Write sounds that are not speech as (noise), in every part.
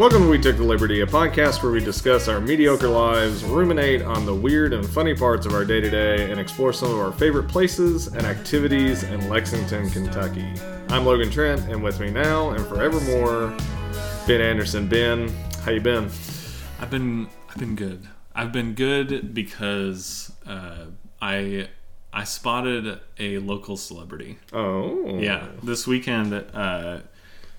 Welcome to We Took the Liberty, a podcast where we discuss our mediocre lives, ruminate on the weird and funny parts of our day to day, and explore some of our favorite places and activities in Lexington, Kentucky. I'm Logan Trent, and with me now and forevermore, Ben Anderson. Ben, how you been? I've been I've been good. I've been good because uh, I I spotted a local celebrity. Oh, Yeah, this weekend. Uh,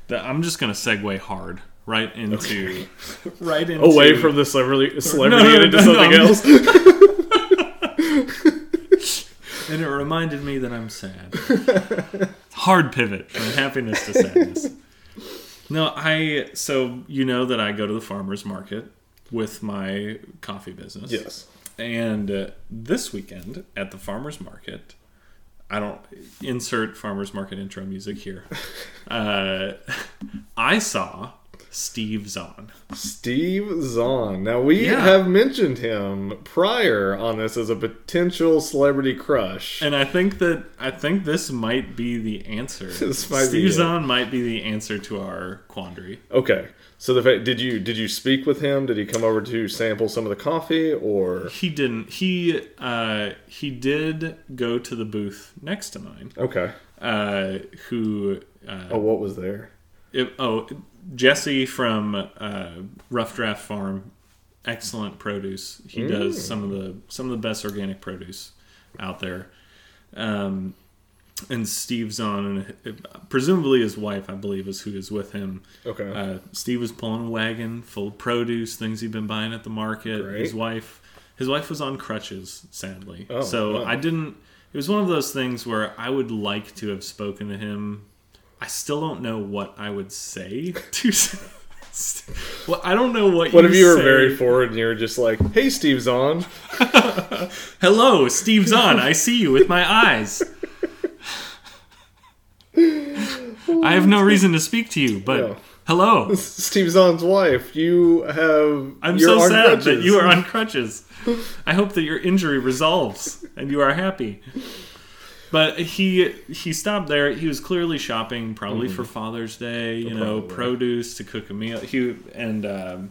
that I'm just gonna segue hard right into (laughs) right into Away from the celebrity, celebrity No, no, and into no, something else. (laughs) and it reminded me that I'm sad. Hard pivot from happiness to sadness. No, I so you know that I go to the farmers market with my coffee business. yes. And uh, this weekend at the farmers market, I don't insert farmers market intro music here. (laughs) Uh, I saw Steve Zahn. Steve Zahn. Now we Yeah. have mentioned him prior on this as a potential celebrity crush. And I think that I think this might be the answer. (laughs) Steve. Zahn might be the answer to our quandary. Okay. So the fact did you did you speak with him? Did he come over to sample some of the coffee or He didn't. He uh, he did go to the booth next to mine. Okay. Uh, who? Uh, Oh, what was there? It, oh, Jesse from uh, Rough Draft Farm, excellent produce. He does some of the some of the best organic produce out there. Um, and Steve Zahn, and presumably his wife, I believe, is who is with him. Okay. Uh, Steve was pulling a wagon full of produce, things he'd been buying at the market. Great. His wife, his wife was on crutches, sadly. Oh, so oh. I didn't. It was one of those things where I would like to have spoken to him. I still don't know what I would say (laughs) to. (laughs) well, I don't know what. what you if you were say. very forward and you were just like, "Hey, Steve Zahn." (laughs) Hello, Steve Zahn. I see you with my eyes. I have no reason to speak to you, but Yeah. hello. Steve Zahn's wife. You have. I'm so on sad that you are on crutches. I hope that your injury resolves and you are happy. But he he stopped there. He was clearly shopping, probably for Father's Day. You know, produce to cook a meal. He and um,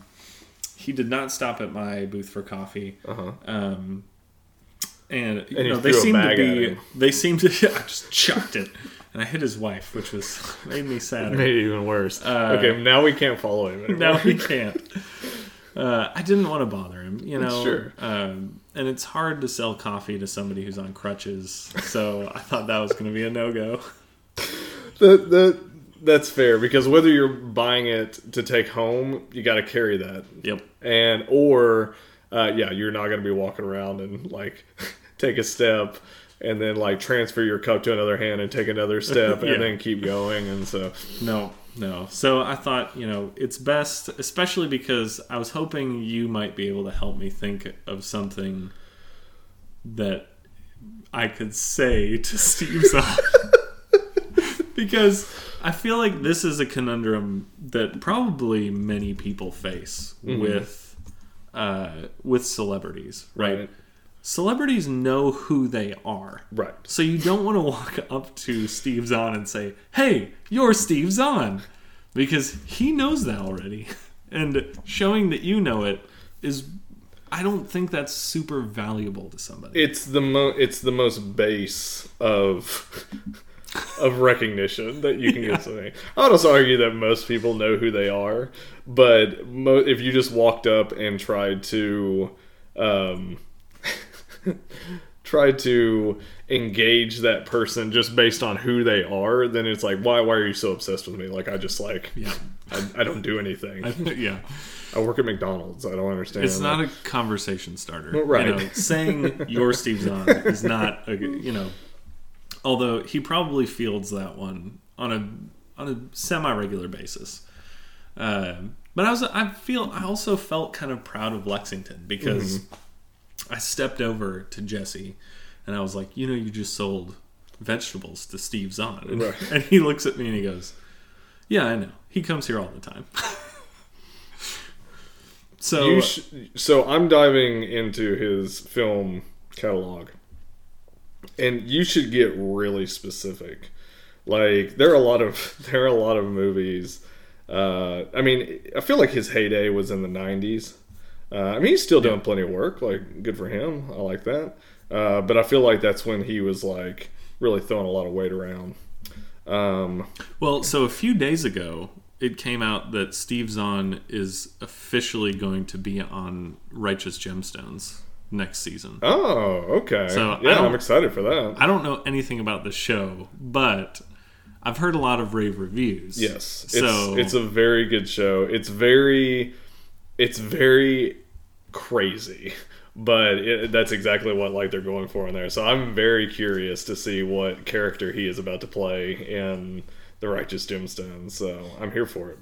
he did not stop at my booth for coffee. Uh-huh. Um, and you And know, they threw a seem to be. They seem to. (laughs) I just chucked it, and I hit his wife, which was (laughs) made me sad. Made it even worse. Uh, okay, now we can't follow him. (laughs) Anymore. now he can't. Uh, I didn't want to bother him, you know. Sure. Um, and it's hard to sell coffee to somebody who's on crutches, so I thought that was going to be a no go. the the that's fair because whether you're buying it to take home, you got to carry that, Yep. and or uh, yeah, you're not going to be walking around and like (laughs) take a step and then like transfer your cup to another hand and take another step (laughs) Yeah. and then keep going, and so No, no. So I thought, you know, it's best, especially because I was hoping you might be able to help me think of something that I could say (laughs) to Steve Zahn. (laughs) because I feel like this is a conundrum that probably many people face with uh, with celebrities, right? Right. Celebrities know who they are. right. So you don't want to walk (laughs) up to Steve Zahn and say, "Hey, you're Steve Zahn," because he knows that already, (laughs) and showing that you know it is. I don't think that's super valuable to somebody. It's the mo it's the most base of (laughs) of recognition that you can get something. I would also argue that most people know who they are, but mo- if you just walked up and tried to um, (laughs) tried to engage that person just based on who they are, then it's like, why why are you so obsessed with me? Like I just like yeah, I, I don't do anything. (laughs) I, yeah. I work at McDonald's. I don't understand. It's not a conversation starter, Well, right. You know, saying (laughs) you're Steve Zahn is not a you know. Although he probably fields that one on a on a semi regular basis. Um, but I was I feel I also felt kind of proud of Lexington because Mm-hmm. I stepped over to Jesse and I was like, you know, you just sold vegetables to Steve Zahn, and, Right. (laughs) and he looks at me and he goes, "Yeah, I know. He comes here all the time." (laughs) so You sh- so I'm diving into his film catalog, and you should get really specific. Like there are a lot of (laughs) there are a lot of movies Uh, I mean, I feel like his heyday was in the '90s. Uh, I mean, he's still doing plenty of work. Like, good for him. I like that. Uh, but I feel like that's when he was like really throwing a lot of weight around. Um, Well, so a few days ago, it came out that Steve Zahn is officially going to be on Righteous Gemstones next season. oh, okay. So, yeah, I'm excited for that. I don't know anything about the show, but I've heard a lot of rave reviews. Yes, it's So it's a very good show. It's very, it's very crazy, but it, that's exactly what like they're going for in there. So I'm very curious to see what character he is about to play in the Righteous Gemstones. So I'm here for it.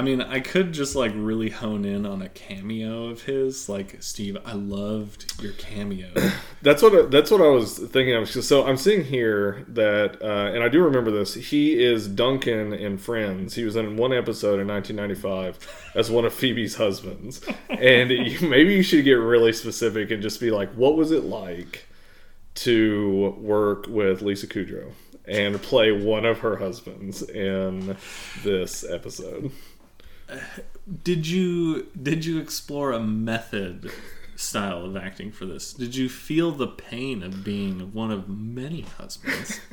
I mean, I could just like really hone in on a cameo of his, like Steve. I loved your cameo. (coughs) That's what that's what I was thinking of. So I'm seeing here that, uh, and I do remember this. He is Duncan in Friends. He was in one episode in 1995 as one of Phoebe's husbands. (laughs) And you, maybe you should get really specific and just be like, what was it like to work with Lisa Kudrow and play one of her husbands in this episode? Did you did you explore a method style of acting for this? Did you feel the pain of being one of many husbands? (laughs)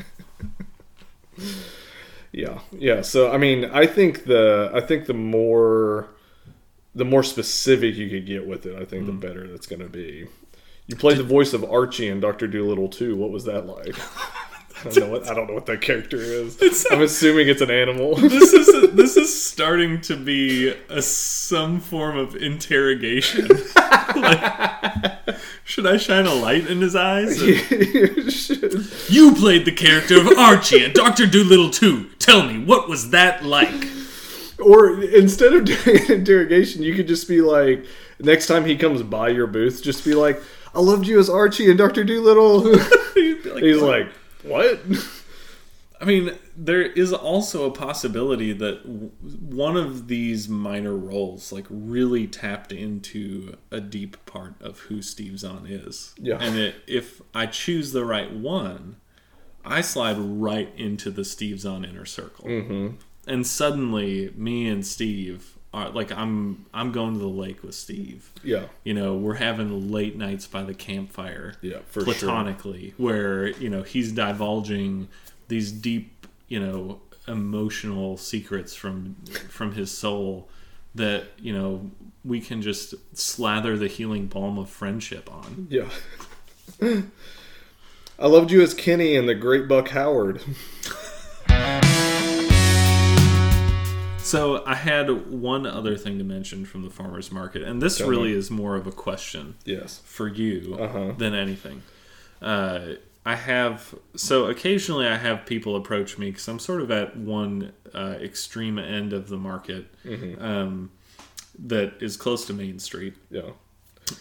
Yeah, yeah. So I mean, I think the I think the more the more specific you could get with it, I think the mm. better that's going to be. You played the voice of Archie in Doctor Dolittle 2. What was that like? (laughs) I don't know what I don't know what that character is. (laughs) I'm assuming it's an animal. (laughs) this is this is starting to be a some form of interrogation. (laughs) Like, should I shine a light in his eyes? You played the character of Archie and Doctor Dolittle 2. Tell me, what was that like? or instead of doing an interrogation, you could just be like, next time he comes by your booth, just be like, "I loved you as Archie and Doctor Dolittle." Like, He's "What?" like, "What?" (laughs) I mean, there is also a possibility that w- one of these minor roles, like, really tapped into a deep part of who Steve Zahn is. Yeah. And it, if I choose the right one, I slide right into the Steve Zahn inner circle. Mm-hmm. And suddenly, me and Steve are like, I'm I'm going to the lake with Steve. Yeah. You know, we're having late nights by the campfire Yeah, for sure. platonically where you know he's divulging these deep you know emotional secrets from from his soul that you know we can just slather the healing balm of friendship on Yeah. (laughs) I loved you as Kenny and the Great Buck Howard. (laughs) so i had one other thing to mention from the farmers market and this Tell really me. is more of a question Yes. for you Uh-huh. than anything. Uh, I have so occasionally I have people approach me because I'm sort of at one uh, extreme end of the market Mm-hmm. um, that is close to Main Street, Yeah.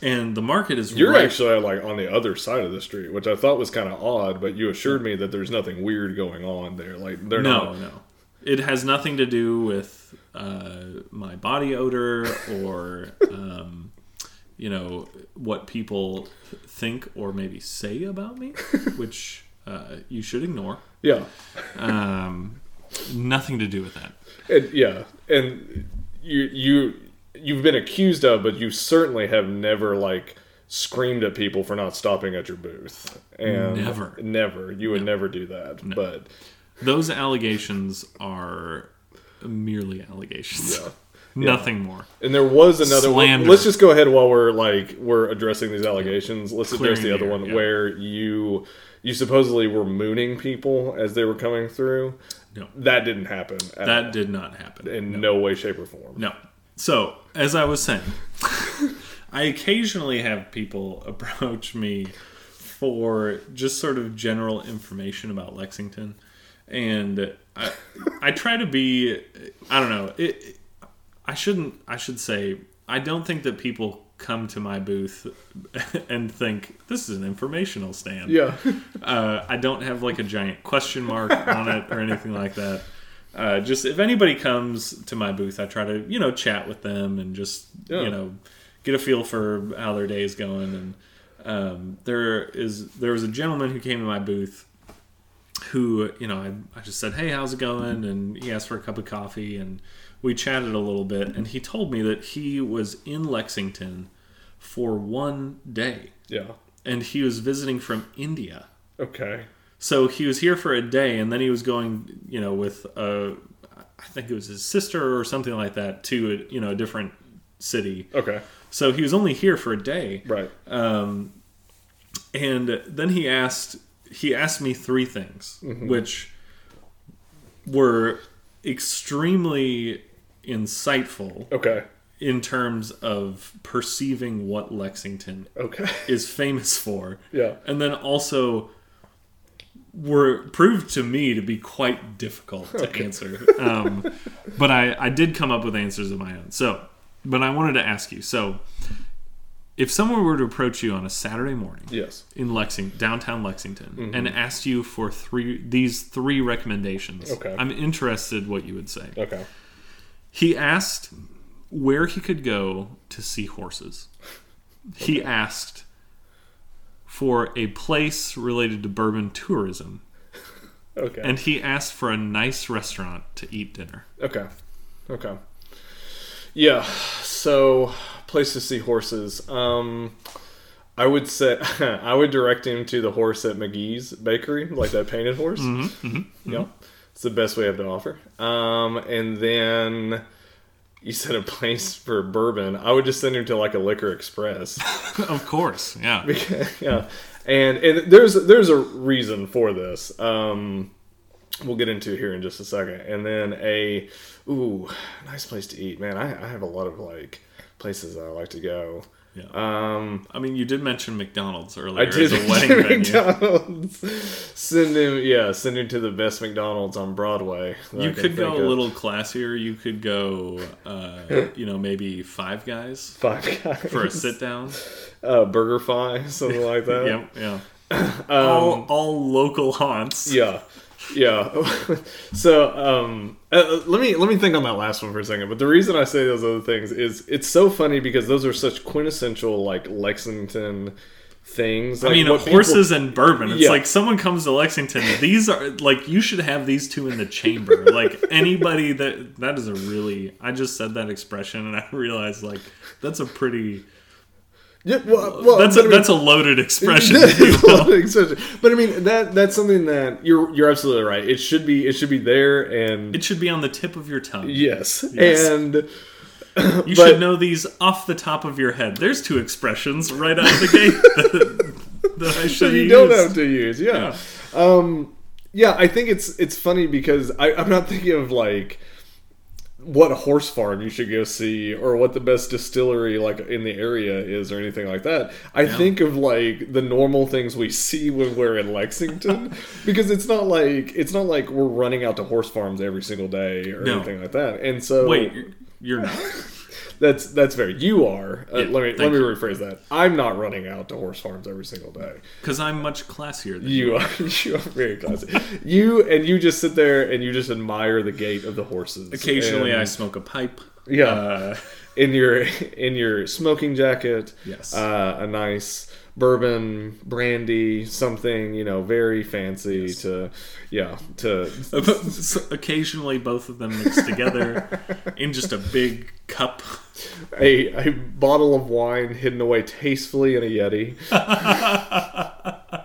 and the market is You're right- actually like on the other side of the street, which I thought was kind of odd, but you assured me that there's nothing weird going on there. Like they're no not. no. It has nothing to do with uh, my body odor or (laughs) um, you know what people think or maybe say about me, (laughs) which uh, you should ignore. Yeah. Um, nothing to do with that. And yeah, and you you you've been accused of, but you certainly have never like screamed at people for not stopping at your booth. And Never. never. You would never do that. But Those allegations are merely allegations. (laughs) yeah. Nothing more. And there was another one. Let's just go ahead while we're like we're addressing these allegations. Let's address Clearing the the other air, one yeah. where you you supposedly were mooning people as they were coming through. No. That didn't happen. At That all. did not happen. in no way, shape, or form. No. So, as I was saying, (laughs) I occasionally have people (laughs) approach me for just sort of general information about Lexington. And I, I try to be, I don't know, it, I shouldn't, I should say, I don't think that people come to my booth (laughs) and think this is an informational stand. Yeah. (laughs) Uh, I don't have like a giant question mark on it or anything like that. Uh, just if anybody comes to my booth, I try to you know chat with them and just Yeah. you know get a feel for how their day is going. And um, there is there was a gentleman who came to my booth who you know I, I just said hey how's it going and he asked for a cup of coffee and we chatted a little bit and he told me that he was in lexington for one day Yeah. and he was visiting from india Okay. so he was here for a day and then he was going you know with uh i think it was his sister or something like that to a, you know a different city Okay. so he was only here for a day Right. um, and then he asked he asked me three things, which were extremely insightful Okay. in terms of perceiving what Lexington Okay. (laughs) is famous for, Yeah. and then also were proved to me to be quite difficult to answer. Um, but I, I did come up with answers of my own. So, but I wanted to ask you. So, if someone were to approach you on a Saturday morning Yes. in Lexington, downtown Lexington, Mm-hmm. and asked you for three these three recommendations, Okay. I'm interested what you would say. Okay. He asked where he could go to see horses. He asked for a place related to bourbon tourism, Okay. and he asked for a nice restaurant to eat dinner. Okay. Okay. Yeah. So, place to see horses. Um, I would say (laughs) I would direct him to the horse at Magee's Bakery, like that painted horse. Mm-hmm, Yep. It's the best we have to offer. Um, and then you said a place for bourbon. I would just send him to like a Liquor Express. (laughs) of course, yeah. (laughs) yeah, and and there's there's a reason for this. Um, we'll get into here in just a second, and then a ooh nice place to eat. Man, I, I have a lot of like places I like to go. Yeah. Um, I mean, you did mention McDonald's earlier I did as a wedding venue. McDonald's. Send him, yeah, send him to the best McDonald's on Broadway. You could go a of. little classier. You could go, uh, (laughs) you know, maybe Five Guys Five guys for a sit down. uh, BurgerFi something like that. (laughs) Yep, yeah. (laughs) all, all local haunts. Yeah, yeah. (laughs) so um, uh, let me let me think on that last one for a second. But the reason I say those other things is it's so funny because those are such quintessential like Lexington things. I mean, what people- horses and bourbon. It's Yeah. like someone comes to Lexington. These are like you should have these two in the chamber. Like anybody that that is a really. I just said that expression and I realized like that's a pretty. Yeah, well, well, That's a, mean- that's a loaded expression. (laughs) That if you is will. not an exception. But I mean that that's something that you're you're absolutely right. It should be it should be there and It should be on the tip of your tongue. yes, Yes. and You (laughs) but- should know these off the top of your head. There's two expressions right out of the gate (laughs) that, that I should you use. don't have to use. Yeah. Um, yeah, I think it's it's funny because I, I'm not thinking of like what horse farm you should go see or what the best distillery like in the area is or anything like that. I think of like the normal things we see when we're in Lexington (laughs) because it's not like it's not like we're running out to horse farms every single day or No. anything like that. And so Wait, you're- you're (laughs) not. That's that's very you are. Uh, Yeah, let me let me you. rephrase that. I'm not running out to horse farms every single day. Because I'm much classier than you. You are (laughs) you are very classy. You and you just sit there and you just admire the gait of the horses. Occasionally, I smoke a pipe. Yeah. Uh, in your in your smoking jacket. Yes. Uh, a nice bourbon, brandy, something you know very fancy to, yeah, to uh, occasionally, both of them mixed together (laughs) in just a big cup. a a bottle of wine hidden away tastefully in a yeti. (laughs)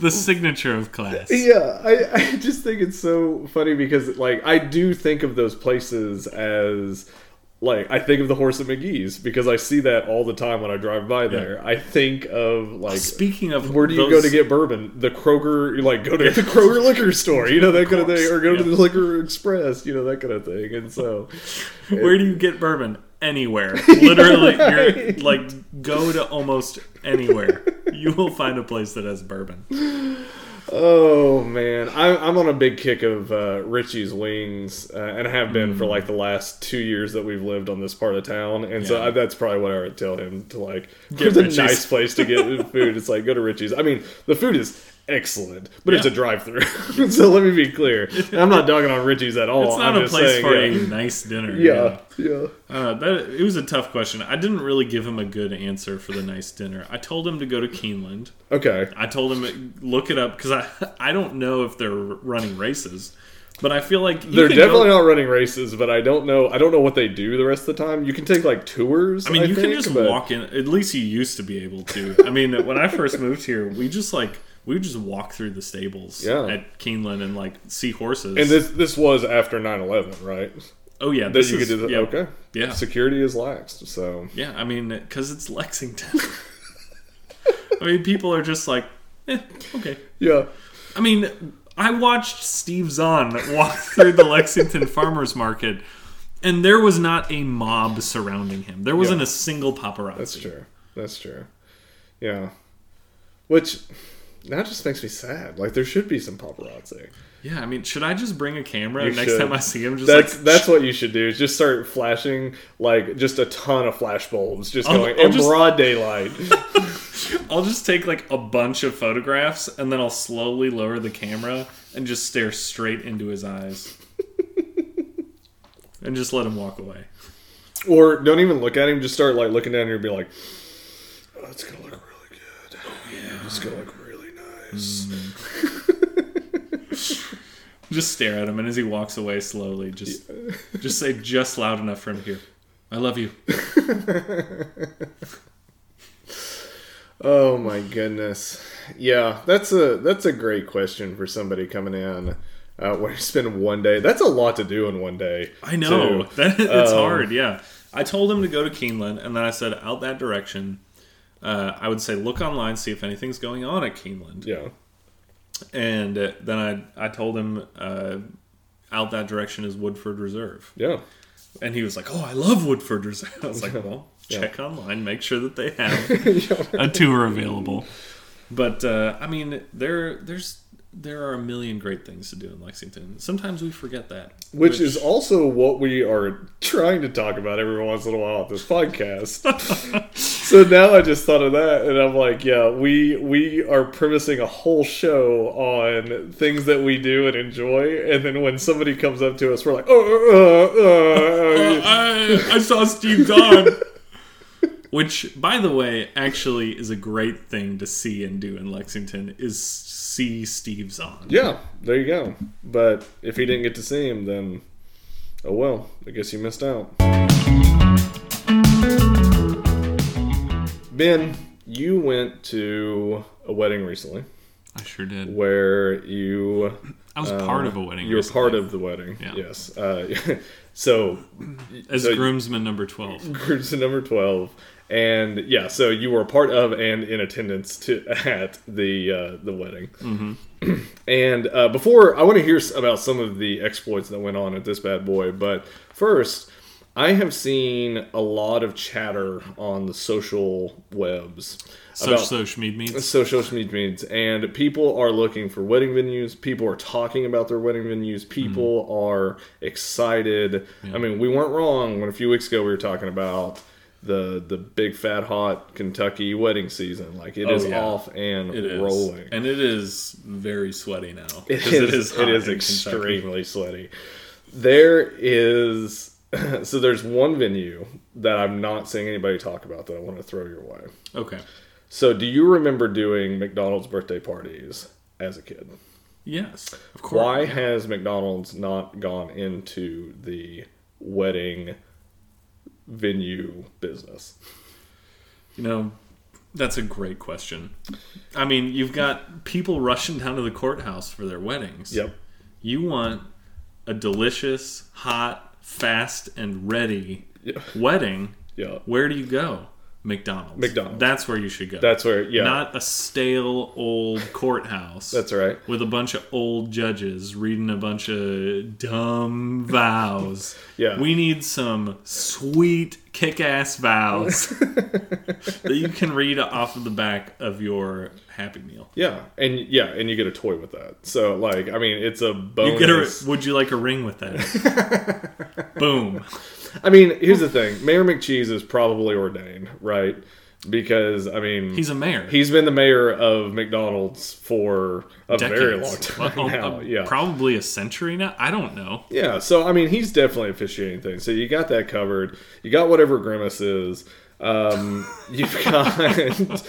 The signature of class. Yeah, I, I just think it's so funny because like I do think of those places as like I think of the horse at Magee's because I see that all the time when I drive by there. I think of like Speaking of where do you go to get bourbon? The Kroger, like go to the Kroger liquor store, you know that kind of thing, or go to the Liquor Express, you know that kind of thing. And so, (laughs) Where do you get bourbon? Anywhere. (laughs) Literally, you're like go to almost anywhere. You will find a place that has bourbon. Oh man, I'm, I'm on a big kick of uh, Richie's Wings, uh, and I have been for like the last two years that we've lived on this part of town, and so I, that's probably what I would tell him to like. Get a nice place to get food. It's like go to Richie's. I mean, the food is excellent, but it's a drive-through. (laughs) so let me be clear. I'm not dogging on Richie's at all. It's not I'm a place saying, for yeah. a nice dinner. (laughs) Yeah, yeah. Uh, that it was a tough question. I didn't really give him a good answer for the nice dinner. I told him to go to Keeneland. Okay. I told him look it up because I I don't know if they're running races, but I feel like you They're definitely Go, not running races, but I don't know. I don't know what they do the rest of the time. You can take like tours. I mean, you think, can just but- walk in. At least you used to be able to. (laughs) I mean, when I first moved here, we just like we would just walk through the stables Yeah. at Keeneland and like see horses. And this this was after 9-11, right? oh yeah, this you is, could do that. yeah, Okay. Yeah, Security is laxed, so yeah. I mean, because it's Lexington. (laughs) I mean, people are just like, eh, okay. yeah. I mean, I watched Steve Zahn walk (laughs) through the Lexington Farmers Market, and there was not a mob surrounding him. There wasn't Yeah. a single paparazzi. That's true. That's true. Yeah. Which that just makes me sad. Like there should be some paparazzi. Yeah, I mean, should I just bring a camera next should. time I see him? Just That's like, that's what you should do. Is just start flashing like just a ton of flash bulbs, just I'll- going I'll in just- broad daylight. (laughs) I'll just take like a bunch of photographs and then I'll slowly lower the camera and just stare straight into his eyes. (laughs) and just let him walk away. or don't even look at him. Just start like looking down here and be like, "Oh, it's gonna look really good. Oh yeah, it's gonna look nice." (laughs) Just stare at him and as he walks away slowly, just just say just loud enough for him to hear. I love you. (laughs) Oh my goodness. Yeah, that's a that's a great question for somebody coming in. Uh, where you spend one day. That's a lot to do in one day. I know too. (laughs) that it's Um, hard. Yeah, I told him to go to Keeneland, and then I said out that direction. Uh, I would say look online, see if anything's going on at Keeneland, Yeah. and uh, then I I told him uh, out that direction is Woodford Reserve, Yeah. and he was like, "Oh, I love Woodford Reserve." (laughs) I was like, "Well, Yeah. check online, make sure that they (laughs) have a tour available." (laughs) But uh, I mean, there there's there are a million great things to do in Lexington. Sometimes we forget that, Which, is also what we are trying to talk about every once in a while at this podcast. (laughs) so now I just thought of that, and I'm like, yeah, we we are premising a whole show on things that we do and enjoy, and then when somebody comes up to us, we're like, oh, uh, uh, uh, I, I saw Steve Zahn. (laughs) Which, by the way, actually is a great thing to see and do in Lexington is see Steve Zahn. yeah, there you go. But if he didn't get to see him, then oh well, I guess you missed out. Ben, you went to a wedding recently I sure did. where you I was part of a wedding. you were recently part of the wedding. Yeah. Yes. Uh, (laughs) so as so- groomsman number twelve. (laughs) to number twelve, and yeah, so you were a part of and in attendance to (laughs) at the uh, the wedding. Mm-hmm. (clears throat) and uh, before I want to hear about some of the exploits that went on at this bad boy, but first. I have seen a lot of chatter on the social webs So about so Schmied meets. social media means and people are looking for wedding venues people are talking about their wedding venues people are excited i mean we weren't wrong when a few weeks ago we were talking about the the big fat hot kentucky wedding season like it Oh, is yeah. off and It is rolling and it is very sweaty now. it is, it is in extremely sweaty there is (clears throat) so there's one venue that i'm not seeing anybody talk about that i want to throw your way Okay. so do you remember doing mcdonald's birthday parties as a kid Yes. Of course. Why has McDonald's not gone into the wedding venue business? You know, that's a great question. I mean, you've got people rushing down to the courthouse for their weddings. Yep. You want a delicious, hot, fast, and ready Yeah. wedding. Yeah. Where do you go? McDonald's. McDonald's. That's where you should go. That's where, yeah. Not a stale old courthouse. that's right. with a bunch of old judges reading a bunch of dumb vows. (laughs) Yeah. We need some sweet kick ass vows (laughs) that you can read off of the back of your Happy Meal. Yeah. And yeah, and you get a toy with that. So like, I mean, it's a You bonus. get a, would you like a ring with that? (laughs) Boom. I mean, here's the thing. Mayor McCheese is probably ordained, right? because I mean He's a mayor. he's been the mayor of McDonald's for a very long Decades. time Well, now. uh, yeah. Probably a century now. I don't know. Yeah, so I mean, he's definitely officiating things. So you got that covered. You got whatever grimace is. Um, you've got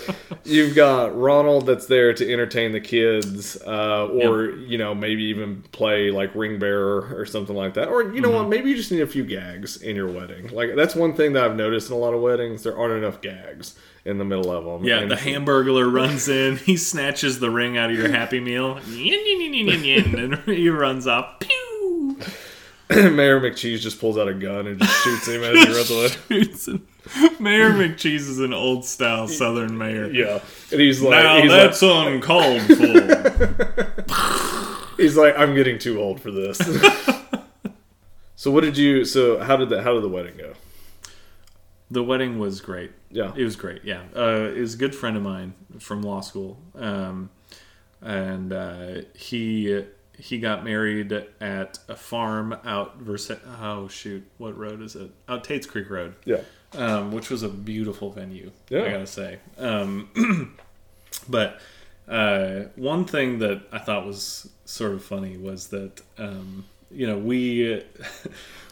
you've got Ronald that's there to entertain the kids, uh, or you know maybe even play like ring bearer or something like that. Or you know Mm-hmm. what? Maybe you just need a few gags in your wedding. Like that's one thing that I've noticed in a lot of weddings. There aren't enough gags in the middle of them. Yeah, And- the Hamburglar runs in. He snatches the ring out of your Happy Meal. (laughs) And he runs off. Pew! (clears throat) Mayor McCheese just pulls out a gun and just shoots him as he runs away. (laughs) Mayor McCheese is an old style Southern mayor. Yeah, and he's like, Now he's that's uncalled (laughs) for. he's like, I'm getting too old for this. (laughs) so what did you? So how did that? How did the wedding go? the wedding was great. Yeah, It was great. Yeah, uh, it was a good friend of mine from law school, um, and uh, he he got married at a farm out Versa- Oh shoot, what road is it? Out Tate's Creek Road, yeah, um, which was a beautiful venue. Yeah. I gotta say. Um, (clears throat) but uh, one thing that I thought was sort of funny was that um, you know we. (laughs)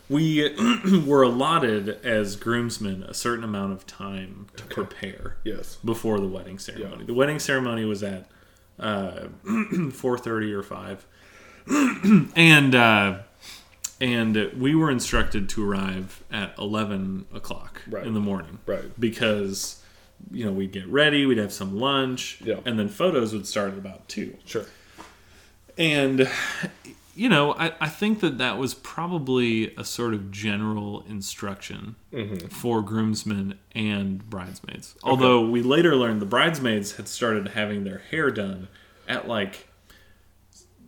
We (clears throat) were allotted as groomsmen a certain amount of time to prepare yes, before the wedding ceremony. Yeah. The wedding ceremony was at uh, (clears throat) four thirty or five, (clears throat) and uh, and we were instructed to arrive at eleven o'clock Right. in the morning, right, Because you know we'd get ready, we'd have some lunch, Yeah. and then photos would start at about two. sure, And you know, I, I think that that was probably a sort of general instruction Mm-hmm. for groomsmen and bridesmaids. Although we later learned the bridesmaids had started having their hair done at like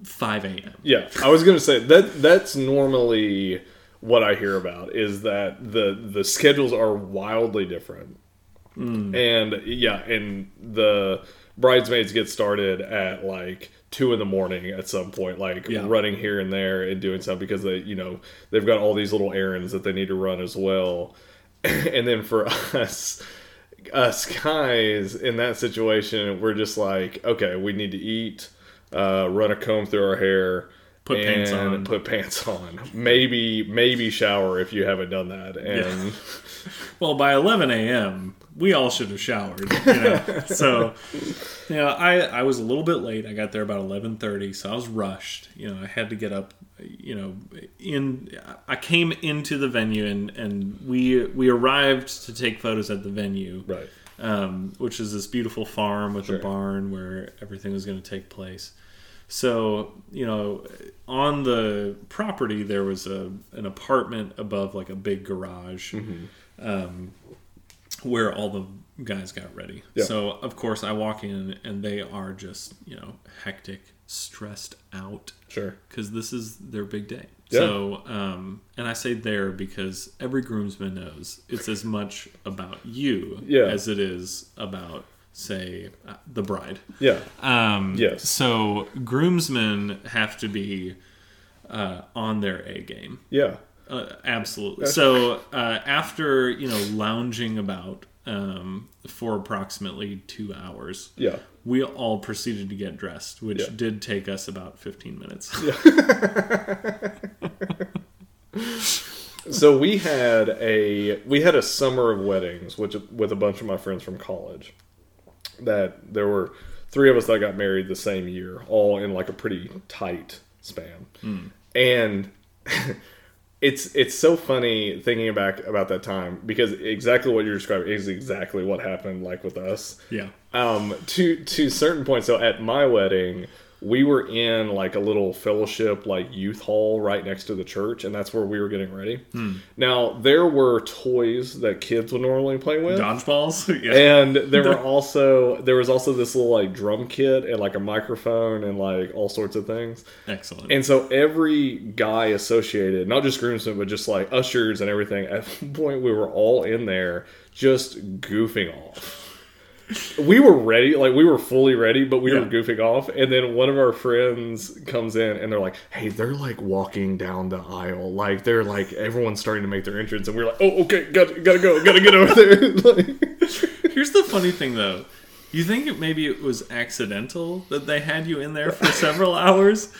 5 a.m. yeah. I was gonna say that that's normally what I hear about is that the the schedules are wildly different, hmm. and yeah, and the bridesmaids get started at like two in the morning at some point, like Yeah. running here and there and doing stuff because they, you know, they've got all these little errands that they need to run as well. (laughs) and then for us, us guys in that situation, we're just like, okay, we need to eat, uh, run a comb through our hair, Put pants on. put pants on. Maybe, maybe shower if you haven't done that. And (laughs) Well, by 11 a.m., we all should have showered. You know? (laughs) so, you know, I, I was a little bit late. I got there about 11:30, so I was rushed. You know, I had to get up. You know, in I came into the venue and and we we arrived to take photos at the venue, right, um, which is this beautiful farm with Sure. a barn where everything was going to take place. So, you know, on the property there was a an apartment above like a big garage Mm-hmm. um, where all the guys got ready. Yeah. So, of course, I walk in and they are just, you know, hectic, stressed out sure, because this is their big day. Yeah. So, um, and I say there because every groomsman knows it's as much about you Yeah. as it is about, say, uh, the bride. yeah, Um, Yes. So groomsmen have to be uh, on their A game. yeah, Uh, absolutely. So uh, after you know lounging about um, for approximately two hours, yeah. we all proceeded to get dressed, which Yeah. did take us about fifteen minutes. (laughs) So we had a we had a summer of weddings, which with a bunch of my friends from college. That there were three of us that got married the same year, all in like a pretty tight span, and (laughs) it's it's so funny thinking back about that time because exactly what you're describing is exactly what happened like with us. Yeah. um to to certain points so at my wedding we were in like a little fellowship like youth hall right next to the church and that's where we were getting ready hmm. now there were toys that kids would normally play with Dodgeballs. (laughs) yeah. and there were (laughs) also there was also this little like drum kit and like a microphone and like all sorts of things Excellent. and so every guy associated, not just groomsmen, but just like ushers and everything, at (laughs) one point we were all in there just goofing off. We were ready, like we were fully ready, but we were goofing off. And then one of our friends comes in and they're like, hey, they're like walking down the aisle. Like they're like, everyone's starting to make their entrance. And we're like, oh, okay, gotta, gotta go, gotta get over there. (laughs) like, Here's the funny thing, though. You think it, maybe it was accidental that they had you in there for (laughs) several hours?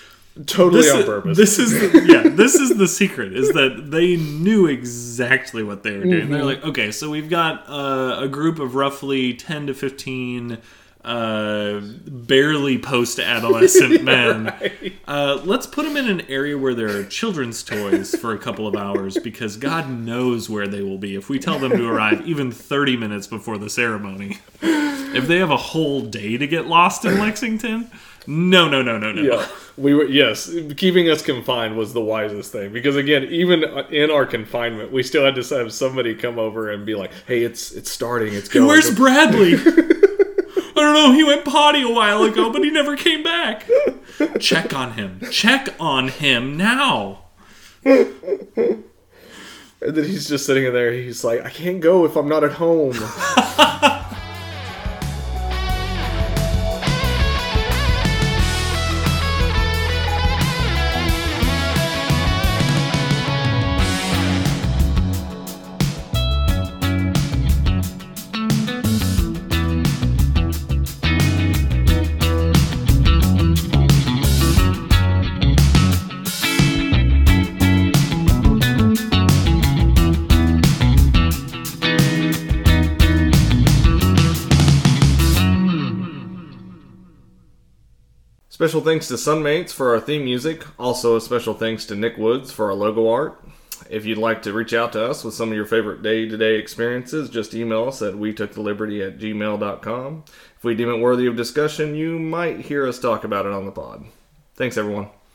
Totally This on is, purpose. this is the, (laughs) yeah. This is the secret: is that they knew exactly what they were doing. Mm-hmm. They're like, okay, so we've got uh, a group of roughly ten to fifteen, uh, barely post-adolescent (laughs) men. Uh, let's put them in an area where there are children's toys for a couple of hours because God knows where they will be if we tell them to arrive even 30 minutes before the ceremony. If they have a whole day to get lost in Lexington, no, no, no, no, no. yeah, we were yes. Keeping us confined was the wisest thing because again, even uh, in our confinement, we still had to have somebody come over and be like, "Hey, it's it's starting. It's going." Where's Bradley? (laughs) I don't know. He went potty a while ago, but he never came back. Check on him. Check on him now. and then he's just sitting in there. He's like, "I can't go if I'm not at home." (laughs) Special thanks to Sunmates for our theme music. Also, a special thanks to Nick Woods for our logo art. If you'd like to reach out to us with some of your favorite day to day experiences, just email us at we took the liberty at gmail.com. If we deem it worthy of discussion, you might hear us talk about it on the pod. Thanks, everyone.